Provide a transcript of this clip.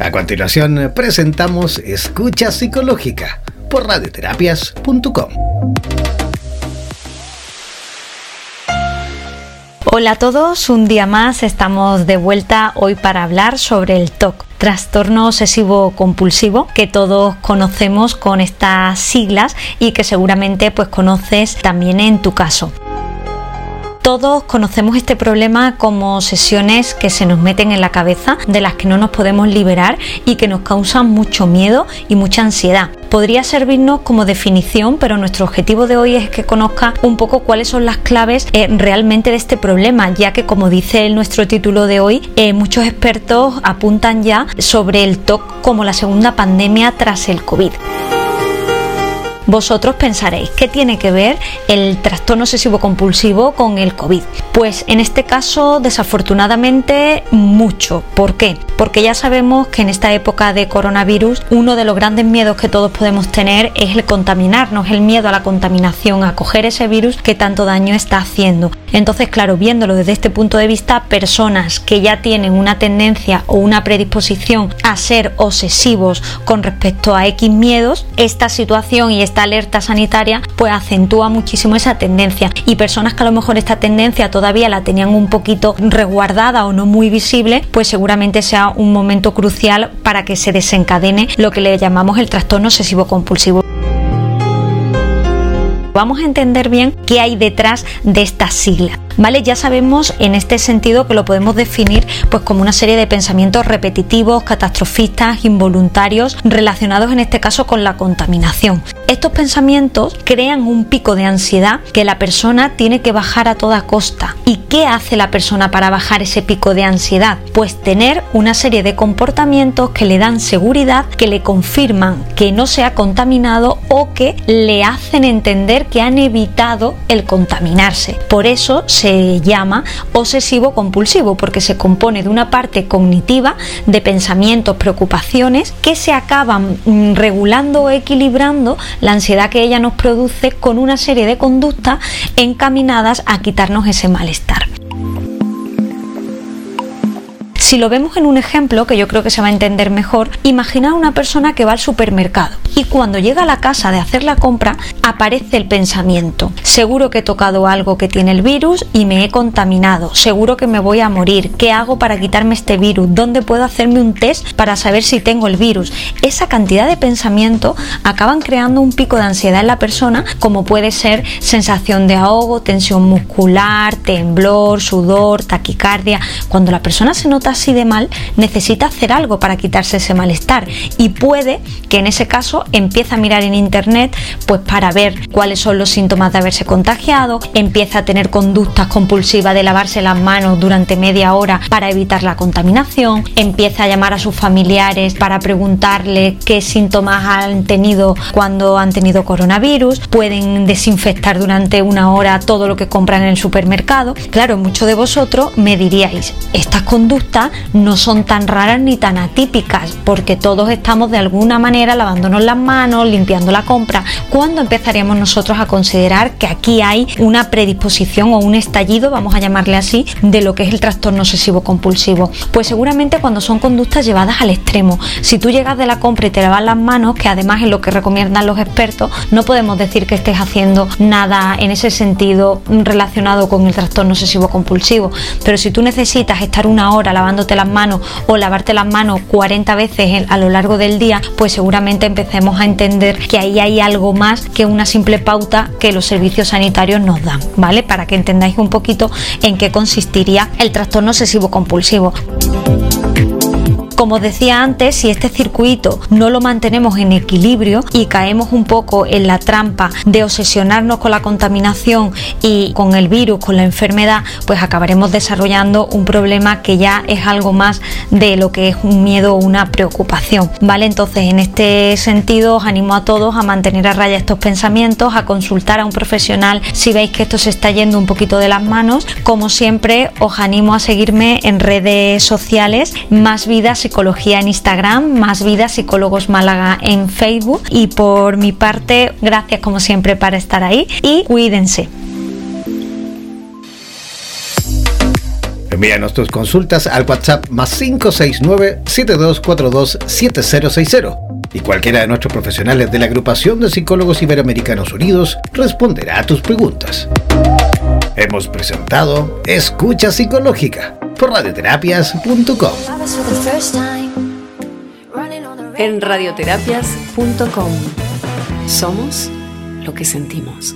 A continuación presentamos Escucha Psicológica por radioterapias.com. Hola a todos, un día más estamos de vuelta hoy para hablar sobre el TOC, trastorno obsesivo compulsivo que todos conocemos con estas siglas y que seguramente pues conoces también en tu caso. Todos conocemos este problema como sesiones que se nos meten en la cabeza, de las que no nos podemos liberar y que nos causan mucho miedo y mucha ansiedad. Podría servirnos como definición, pero nuestro objetivo de hoy es que conozca un poco cuáles son las claves eh, realmente de este problema, ya que como dice nuestro título de hoy, eh, muchos expertos apuntan ya sobre el TOC como la segunda pandemia tras el COVID. Vosotros pensaréis, ¿qué tiene que ver el trastorno obsesivo compulsivo con el COVID? Pues en este caso, desafortunadamente, mucho. ¿Por qué? Porque ya sabemos que en esta época de coronavirus, uno de los grandes miedos que todos podemos tener es el contaminarnos, el miedo a la contaminación, a coger ese virus que tanto daño está haciendo. Entonces, claro, viéndolo desde este punto de vista, personas que ya tienen una tendencia o una predisposición a ser obsesivos con respecto a X miedos, esta situación y esta alerta sanitaria pues acentúa muchísimo esa tendencia y personas que a lo mejor esta tendencia todavía la tenían un poquito resguardada o no muy visible, pues seguramente sea un momento crucial para que se desencadene lo que le llamamos el trastorno obsesivo compulsivo. Vamos a entender bien qué hay detrás de esta sigla. ¿Vale? Ya sabemos en este sentido que lo podemos definir pues como una serie de pensamientos repetitivos, catastrofistas, involuntarios, relacionados en este caso con la contaminación. Estos pensamientos crean un pico de ansiedad que la persona tiene que bajar a toda costa. ¿Y qué hace la persona para bajar ese pico de ansiedad? Pues tener una serie de comportamientos que le dan seguridad, que le confirman que no se ha contaminado o que le hacen entender que han evitado el contaminarse. Por eso se llama obsesivo compulsivo porque se compone de una parte cognitiva de pensamientos, preocupaciones que se acaban mm, regulando o equilibrando la ansiedad que ella nos produce con una serie de conductas encaminadas a quitarnos ese malestar. Si lo vemos en un ejemplo, que yo creo que se va a entender mejor, imagina una persona que va al supermercado y cuando llega a la casa de hacer la compra aparece el pensamiento. Seguro que he tocado algo que tiene el virus y me he contaminado. Seguro que me voy a morir. ¿Qué hago para quitarme este virus? ¿Dónde puedo hacerme un test para saber si tengo el virus? Esa cantidad de pensamiento acaban creando un pico de ansiedad en la persona como puede ser sensación de ahogo, tensión muscular, temblor, sudor, taquicardia. Cuando la persona se nota así de mal, necesita hacer algo para quitarse ese malestar y puede que en ese caso empiece a mirar en internet pues para ver cuáles son los síntomas de haberse contagiado, empieza a tener conductas compulsivas de lavarse las manos durante media hora para evitar la contaminación, empieza a llamar a sus familiares para preguntarle qué síntomas han tenido cuando han tenido coronavirus, pueden desinfectar durante una hora todo lo que compran en el supermercado. Claro, muchos de vosotros me diríais, estas conductas no son tan raras ni tan atípicas, porque todos estamos de alguna manera lavándonos las manos, limpiando la compra. ¿Cuándo empezaríamos nosotros a considerar que aquí hay una predisposición o un estallido, vamos a llamarle así, de lo que es el trastorno obsesivo compulsivo? Pues seguramente cuando son conductas llevadas al extremo. Si tú llegas de la compra y te lavas las manos, que además es lo que recomiendan los expertos, no podemos decir que estés haciendo nada en ese sentido relacionado con el trastorno obsesivo compulsivo. Pero si tú necesitas estar una hora lavando las manos o lavarte las manos 40 veces a lo largo del día, pues seguramente empecemos a entender que ahí hay algo más que una simple pauta que los servicios sanitarios nos dan, ¿vale? Para que entendáis un poquito en qué consistiría el trastorno obsesivo compulsivo. Como decía antes, si este circuito no lo mantenemos en equilibrio y caemos un poco en la trampa de obsesionarnos con la contaminación y con el virus, con la enfermedad, pues acabaremos desarrollando un problema que ya es algo más de lo que es un miedo o una preocupación. ¿Vale? Entonces, en este sentido, os animo a todos a mantener a raya estos pensamientos, a consultar a un profesional si veis que esto se está yendo un poquito de las manos. Como siempre, os animo a seguirme en redes sociales, más vidas Psicología en Instagram, Más Vida Psicólogos Málaga en Facebook. Y por mi parte, gracias como siempre para estar ahí y cuídense. Envíanos tus consultas al WhatsApp más 569-7242-7060 y cualquiera de nuestros profesionales de la Agrupación de Psicólogos Iberoamericanos Unidos responderá a tus preguntas. Hemos presentado Escucha Psicológica por radioterapias.com. En radioterapias.com somos lo que sentimos.